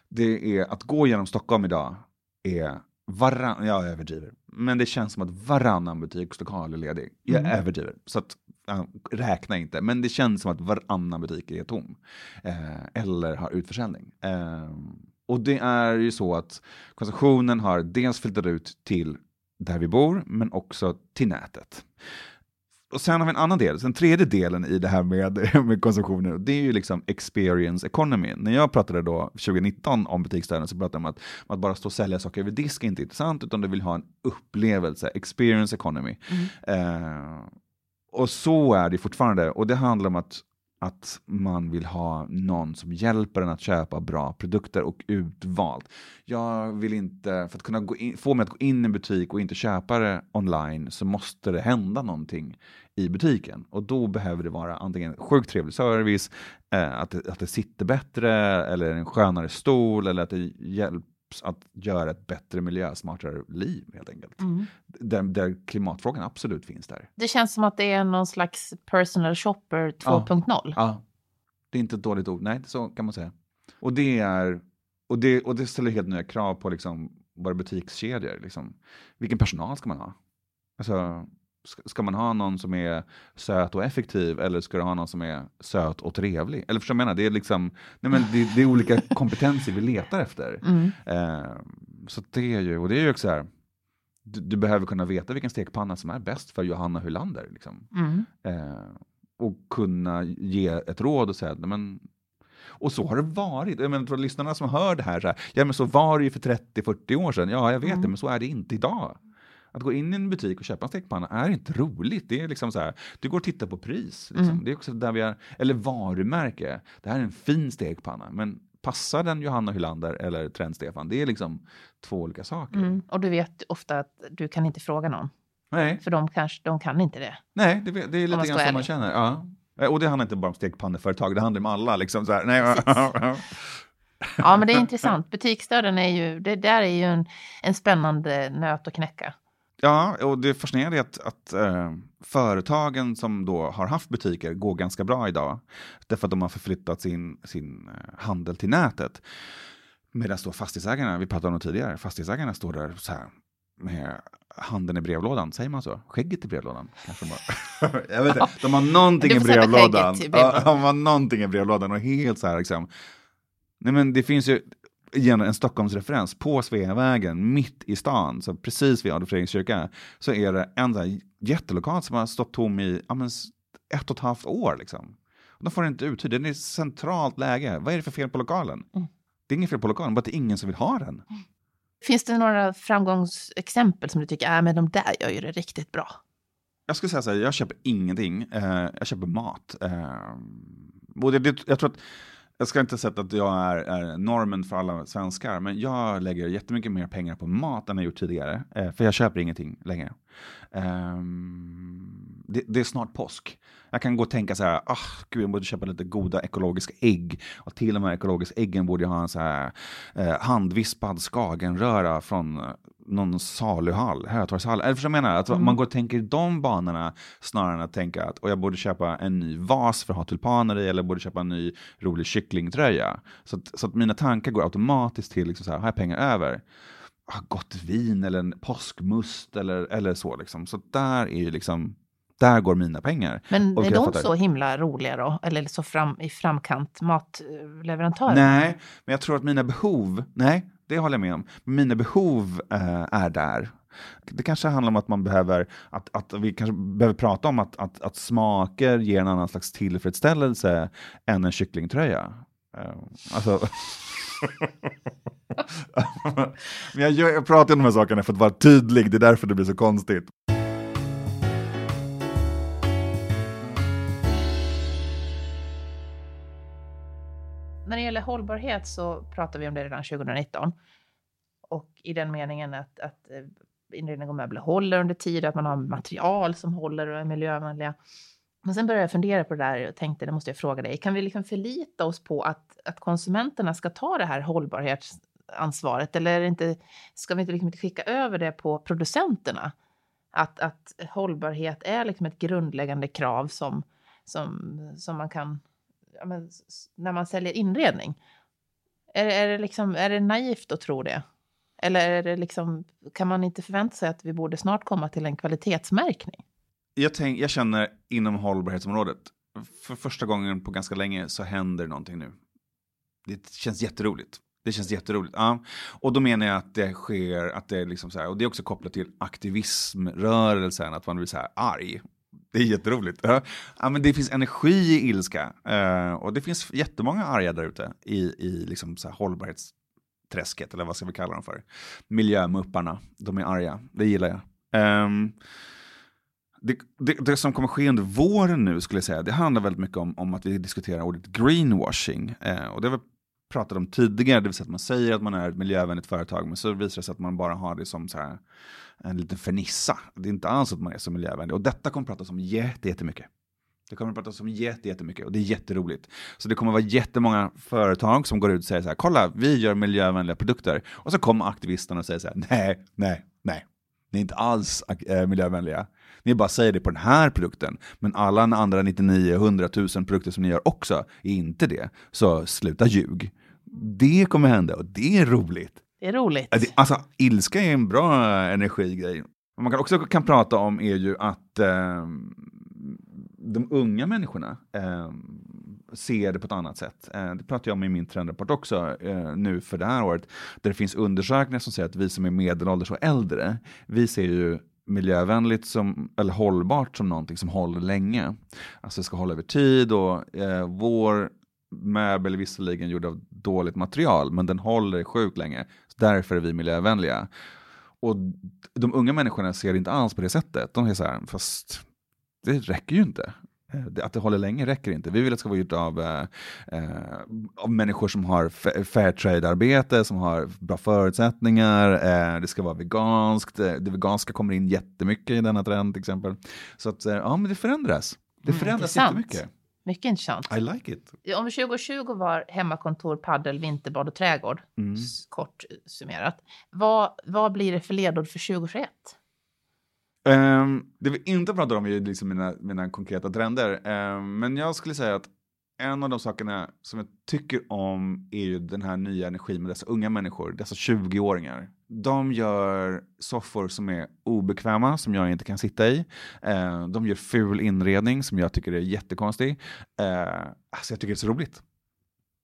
det är att gå genom Stockholm idag är varann, jag överdriver, men det känns som att varannan butikslokal är ledig. Jag mm. överdriver, så att, ja, räkna inte, men det känns som att varannan butik är tom. Eh, eller har utförsäljning. Eh, och det är ju så att konsumtionen har dels filtrat ut till där vi bor, men också till nätet och sen har vi en annan del, den tredje delen i det här med, med konsumtionen, det är ju liksom experience economy. När jag pratade då 2019 om butiksdöden så pratade jag om att, att bara stå och sälja saker över disk är inte intressant, utan du vill ha en upplevelse, experience economy. Mm. Eh, och så är det fortfarande, och det handlar om att att man vill ha någon som hjälper en att köpa bra produkter och utvalt. Jag vill inte, för att kunna gå in, få mig att gå in i en butik och inte köpa det online så måste det hända någonting i butiken. Och då behöver det vara antingen sjukt trevlig service, eh, att, det, att det sitter bättre, eller en skönare stol, eller att det hjälper att göra ett bättre miljösmartare liv helt enkelt. Mm. Där, där, klimatfrågan absolut finns där. Det känns som att det är någon slags personal shopper 2.0. Ja, ja. det är inte ett dåligt ord, nej så kan man säga. Och det, är, och det, och det ställer helt nya krav på liksom våra butikskedjor. Liksom. Vilken personal ska man ha? Alltså, Ska- man ha någon som är söt och effektiv eller ska du ha någon som är söt och trevlig? Eller förstår du menar? Det är liksom, nej men det, det är olika kompetenser vi letar efter. Mm. Eh, så det är ju, och det är ju också så här, du, du behöver kunna veta vilken stekpanna som är bäst för Johanna Hylander. Liksom. Mm. Eh, och kunna ge ett råd och säga, nej men och så har det varit. Jag menar, lyssnarna som hör det här, så här, ja men så var det ju för 30-40 år sedan. Ja, jag vet det, men så är det inte idag. Att gå in i en butik och köpa en stekpanna är inte roligt. Det är liksom så här, du går och tittar på pris. Liksom. Det är också där vi är, eller varumärke. Det här är en fin stekpanna, men passar den Johanna Hylander eller Trend-Stefan? Det är liksom två olika saker. Mm. Och du vet ofta att du kan inte fråga någon. Nej, För de, kanske, de kan inte det. nej, det, det är lite grann så vara man känner. Ja. Eh, Och det handlar inte bara om stekpanneföretag, det handlar om alla. Liksom, så här, nej, Ja, men det är intressant. Butiksdöden är ju, det där är ju en, en spännande nöt att knäcka. Ja, och det fascinerande är att, att eh, företagen som då har haft butiker går ganska bra idag. Därför att de har förflyttat sin, sin eh, handel till nätet. Medan då fastighetsägarna, vi pratade om det tidigare, fastighetsägarna står där så här med handen i brevlådan, säger man så? Skägget i brevlådan? Kanske bara. Jag vet inte, de har någonting i brevlådan. Ja, de har någonting i brevlådan och helt så här liksom. Nej men det finns ju igen en Stockholmsreferens på Sveavägen mitt i stan, så precis vid Adolf Fredriks kyrka, så är det en här jättelokal som har stått tom i ja, men, ett och ett halvt år. Liksom. Och de får den inte uthyrd, den är i centralt läge. Vad är det för fel på lokalen? Mm. Det är inget fel på lokalen, bara att det är ingen som vill ha den. Finns det några framgångsexempel som du tycker, äh, men de där gör ju det riktigt bra? Jag skulle säga så här, jag köper ingenting. Eh, jag köper mat. Eh, och det, det, jag tror att, jag ska inte säga att jag är, är normen för alla svenskar, men jag lägger jättemycket mer pengar på mat än jag gjort tidigare. Eh, för jag köper ingenting längre. Um, det, det är snart påsk. Jag kan gå och tänka så här, ah, gud, jag borde köpa lite goda ekologiska ägg. Och till de här ekologiska äggen borde jag ha en så här eh, handvispad skagenröra från någon saluhall, Hötorgshall. Eller vad jag menar? Att man går och tänker i de banorna snarare än att tänka att och jag borde köpa en ny vas för att ha tulpaner i eller borde köpa en ny rolig kycklingtröja. Så att, så att mina tankar går automatiskt till liksom så här, har jag pengar över? Ah, gott vin eller en påskmust eller, eller så liksom. Så där är ju liksom, där går mina pengar. Men Och är de så himla roliga då? Eller så fram, i framkant matleverantörer? Nej, men jag tror att mina behov, nej, det håller jag med om. Mina behov eh, är där. Det kanske handlar om att man behöver, att, att vi kanske behöver prata om att, att, att smaker ger en annan slags tillfredsställelse än en kycklingtröja. Eh, alltså... men jag, jag pratar om de här sakerna för att vara tydlig, det är därför det blir så konstigt. När det gäller hållbarhet så pratar vi om det redan 2019. Och i den meningen att, att eh, inredning och möbler håller under tid, att man har material som håller och är miljövänliga. Men sen började jag fundera på det där och tänkte, det måste jag fråga dig, kan vi liksom förlita oss på att, att konsumenterna ska ta det här hållbarhetsansvaret? Eller är det inte, ska vi inte, liksom inte skicka över det på producenterna? Att, att hållbarhet är liksom ett grundläggande krav som, som, som man kan men, när man säljer inredning. Är, är, det liksom, är det naivt att tro det? Eller är det liksom, kan man inte förvänta sig att vi borde snart komma till en kvalitetsmärkning? jag, tänk, jag känner inom hållbarhetsområdet, för första gången på ganska länge så händer någonting nu. Det känns jätteroligt. Det känns jätteroligt. Ja. Och då menar jag att det sker, att det är liksom så här, och det är också kopplat till aktivismrörelsen, att man blir så här arg. Det är jätteroligt. Ja. Ja, men det finns energi i ilska. Eh, och det finns jättemånga arga där ute i, i liksom så här hållbarhetsträsket, eller vad ska vi kalla dem för? Miljömupparna, de är arga. Det gillar jag. Ehm, det, det, det som kommer ske under våren nu skulle jag säga, det handlar väldigt mycket om, om att vi diskuterar ordet greenwashing. Eh, och det har vi pratade om tidigare, det vill säga att man säger att man är ett miljövänligt företag, men så visar det sig att man bara har det som så här, en liten fernissa. Det är inte alls att man är så miljövänlig. Och detta kommer pratas om jätte- jättemycket. Det kommer pratas om jättemycket och det är jätteroligt. Så det kommer vara jättemånga företag som går ut och säger så här, kolla, vi gör miljövänliga produkter. Och så kommer aktivisterna och säger så här, nej, nej, nej. Ni är inte alls äh, miljövänliga. Ni bara säger det på den här produkten. Men alla andra 99, 100 000 produkter som ni gör också är inte det. Så sluta ljug. Det kommer hända och det är roligt. Det är roligt. Alltså, ilska är en bra energigrej. Vad man kan också kan prata om är ju att eh, de unga människorna eh, ser det på ett annat sätt. Eh, det pratar jag om i min trendrapport också eh, nu för det här året, där det finns undersökningar som säger att vi som är medelålders och äldre, vi ser ju miljövänligt som, eller hållbart som någonting som håller länge. Alltså det ska hålla över tid och eh, vår möbel är visserligen gjord av dåligt material, men den håller sjukt länge. Så därför är vi miljövänliga. Och de unga människorna ser det inte alls på det sättet. De är så här, fast det räcker ju inte. Eh, att det håller länge räcker inte. Vi vill att det ska vara gjort av, eh, eh av människor som har fair trade-arbete, som har bra förutsättningar. Eh, det ska vara veganskt. Eh, det veganska kommer in jättemycket i denna trend till exempel. Så att, ja, men det förändras. Det mm, förändras mm, jättemycket. Mycket intressant. I like it. Om 2020 var hemmakontor, paddel, vinterbad och trädgård, mm. kort summerat. Vad, vad blir det för ledord för 2021? Um, det vi inte pratar om är liksom mina, mina konkreta trender, um, men jag skulle säga att en av de sakerna som jag tycker om är ju den här nya energin med dessa unga människor, dessa 20-åringar. De gör soffor som är obekväma, som jag inte kan sitta i. Uh, de gör ful inredning som jag tycker är jättekonstig. Uh, alltså jag tycker det är så roligt.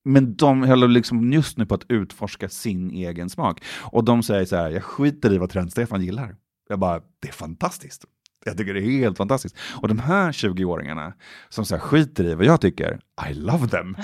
Men de håller liksom just nu på att utforska sin egen smak. Och de säger så här, jag skiter i vad Trend-Stefan gillar. Jag bara, det är fantastiskt. Jag tycker det är helt fantastiskt. Och de här 20-åringarna som så här skiter i vad jag tycker, I love them.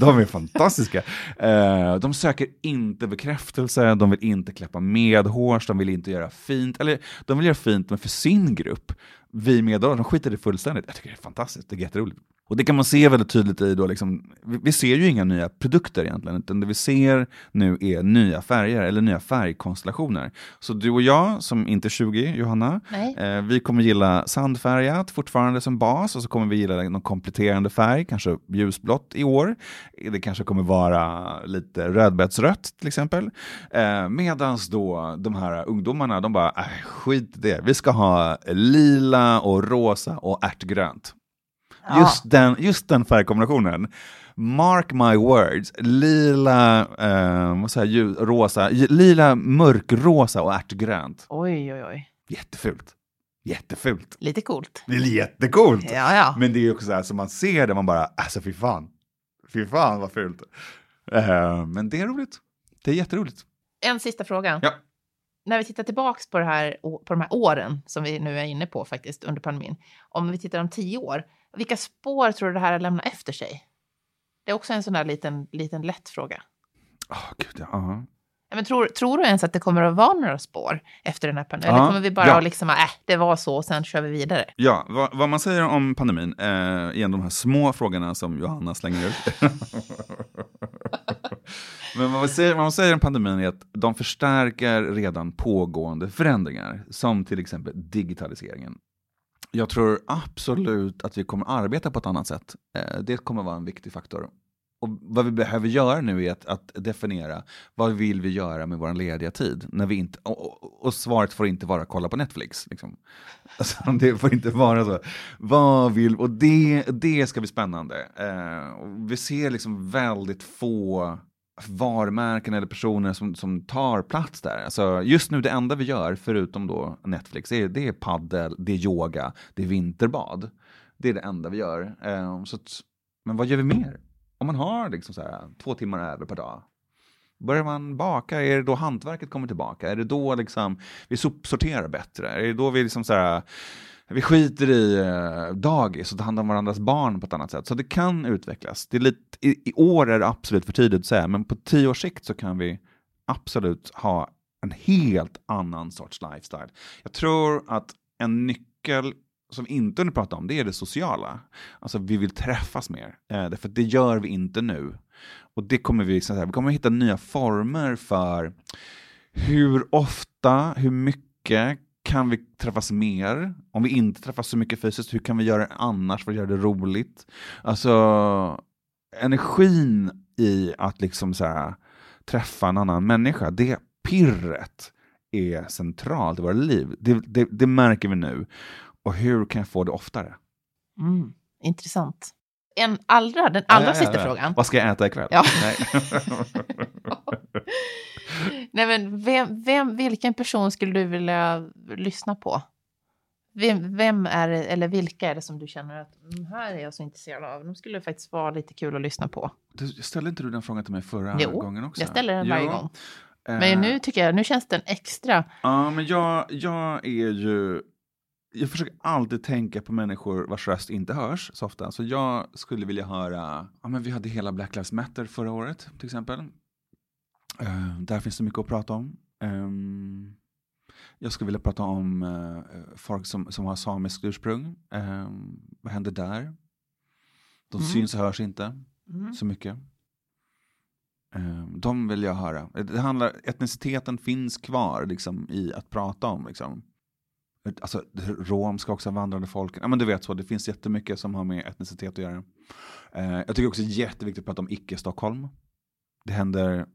De är fantastiska. Uh, de söker inte bekräftelse, de vill inte klappa medhårs, de vill inte göra fint, eller de vill göra fint men för sin grupp. Vi medhårs, de skiter i det fullständigt. Jag tycker det är fantastiskt, det är jätteroligt. Och det kan man se väldigt tydligt i då, liksom, vi, ser ju inga nya produkter egentligen, utan det vi ser nu är nya färger eller nya färgkonstellationer. Så du och jag, som inte är 20, Johanna, eh, vi kommer gilla sandfärgat fortfarande som bas och så kommer vi gilla någon kompletterande färg, kanske ljusblått i år. Det kanske kommer vara lite rödbetsrött till exempel. Eh, Medan då de här ungdomarna, de bara, äh, skit det, vi ska ha lila och rosa och ärtgrönt. Just, ja. den, just den färgkombinationen. Mark my words, lila, eh, vad säger, ljus, rosa, lila, mörkrosa och ärtgrönt. Oj, oj, oj. Jättefult. Jättefult. Lite coolt. Det är jättecoolt. Ja, ja. Men det är också så här, som man ser det, man bara, alltså fy fan. Fy fan vad fult. Eh, men det är roligt. Det är jätteroligt. En sista fråga. Ja. När vi tittar tillbaka på, på de här åren som vi nu är inne på faktiskt under pandemin. Om vi tittar om tio år, vilka spår tror du det här lämnar efter sig? Det är också en sån där liten, liten lätt fråga. Oh, Gud, ja. Men tror, tror du ens att det kommer att vara några spår efter den här pandemin? Ja, Eller kommer vi bara ja. liksom, äh, det var så och sen kör vi vidare? Ja, vad, vad man säger om pandemin, eh, igen de här små frågorna som Johanna slänger ut. Men vad man, säger, vad man säger om pandemin är att de förstärker redan pågående förändringar, som till exempel digitaliseringen. Jag tror absolut att vi kommer arbeta på ett annat sätt. Eh, det kommer vara en viktig faktor. Och vad vi behöver göra nu är att, att definiera vad vill vi göra med vår lediga tid? När vi inte, och, och svaret får inte vara att kolla på Netflix. Liksom. Alltså, det får inte vara så. Vad vill, och det, det ska bli spännande. Eh, vi ser liksom väldigt få varumärken eller personer som, som tar plats där. Alltså, just nu det enda vi gör, förutom då Netflix, är, det är paddel, det är yoga, det är vinterbad. Det är det enda vi gör. Eh, så att, men vad gör vi mer? Om man har liksom så här, två timmar över per dag, Börjar man baka, är det då hantverket kommer tillbaka? Är det då liksom vi sopsorterar bättre? Är det då vi liksom så här, vi skiter i eh, dagis och tar hand om varandras barn på ett annat sätt. Så det kan utvecklas. Det är lite, i, I år är det absolut för tidigt att säga, men på tio års sikt så kan vi absolut ha en helt annan sorts lifestyle. Jag tror att en nyckel som vi inte hunnit prata om, det är det sociala. Alltså vi vill träffas mer, eh, därför det gör vi inte nu. Och det kommer vi, liksom så här, vi kommer hitta nya former för hur ofta, hur mycket kan vi träffas mer? Om vi inte träffas så mycket fysiskt, hur kan vi göra det annars för att göra det roligt? Alltså, energin i att liksom så här, träffa en annan människa, det pirret är centralt i våra liv. Det, det, det märker vi nu. Och hur kan jag få det oftare? Mm, intressant. En allra, den allra ja, ja, ja, sista frågan. Vad ska jag äta ikväll? Ja. Nej, men vem, vem, vilken person skulle du vilja lyssna på? Vem, vem är det, eller vilka är det som du känner att "Mm, här är jag så intresserad av? De skulle faktiskt vara lite kul att lyssna på. Du, ställde inte du den frågan till mig förra Jo, gången också? Jag ställer den varje Ja. gång. Eh, Men nu tycker jag, nu känns den extra. Ja, men jag, jag är ju... Jag försöker alltid tänka på människor vars röst inte hörs så ofta. Så jag skulle vilja höra... Ja, men vi hade hela Black Lives Matter förra året till exempel. Eh, där finns det mycket att prata om. Ehm, jag skulle vilja prata om eh, folk som, som har samiskt ursprung. Ehm, vad händer där? De Mm. syns och hörs inte Mm. så mycket. Ehm, De vill jag höra. Det handlar, etniciteten finns kvar liksom, i att prata om. Liksom. Alltså, romska också, vandrande folken. Ja, men du vet så, det finns jättemycket som har med etnicitet att göra. Eh, jag tycker också det är jätteviktigt att prata om icke-Stockholm. Det händer,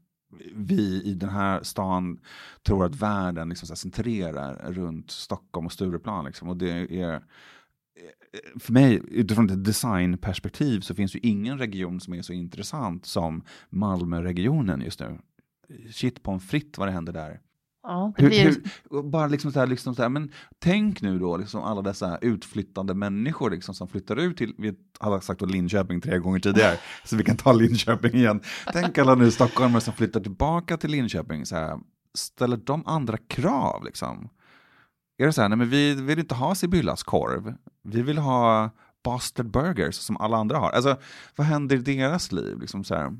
vi i den här stan tror att världen liksom så här centrerar runt Stockholm och Stureplan. Liksom, och det är för mig, utifrån ett designperspektiv, så finns ju ingen region som är så intressant som Malmöregionen just nu. Shit på en fritt vad det händer där. Ja, det Hur, blir, hur, och bara liksom så här, liksom så här, men tänk nu då liksom alla dessa utflyttande människor liksom som flyttar ut till, vi har sagt då Linköping tre gånger tidigare, så vi kan ta Linköping igen. Tänk alla nu stockholmare som flyttar tillbaka till Linköping, så här, ställer de andra krav liksom? Är det så här, nej men vi vill inte ha Sibyllas korv, vi vill ha Bastard Burgers som alla andra har. Alltså, vad händer i deras liv? Liksom så här,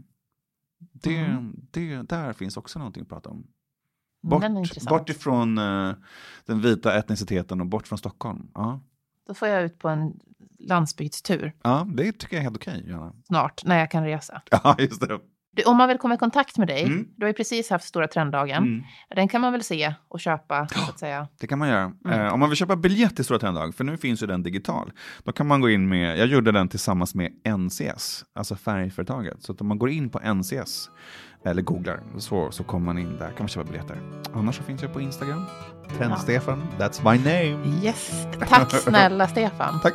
det, Mm. det, där finns också någonting att prata om. Bort, bort ifrån eh, den vita etniciteten och bort från Stockholm. Ja, Då får jag ut på en landsbygdstur ja det tycker jag är helt okej, Johanna. snart när jag kan resa. Ja, just det. Du, om man vill komma i kontakt med dig, Mm. du har ju precis haft Stora Trenddagen. Mm, Den kan man väl se och köpa, så att säga. det kan man göra. Mm. Eh, om man vill köpa biljett till Stora Trenddag, för nu finns ju den digital, då kan man gå in med, jag gjorde den tillsammans med NCS, alltså färgföretaget. Så att om man går in på NCS, eller googlar, så, så kommer man in där, kan man köpa biljetter. Annars så finns jag på Instagram, Trend-Stefan, that's my name. Yes, tack snälla Stefan. Tack.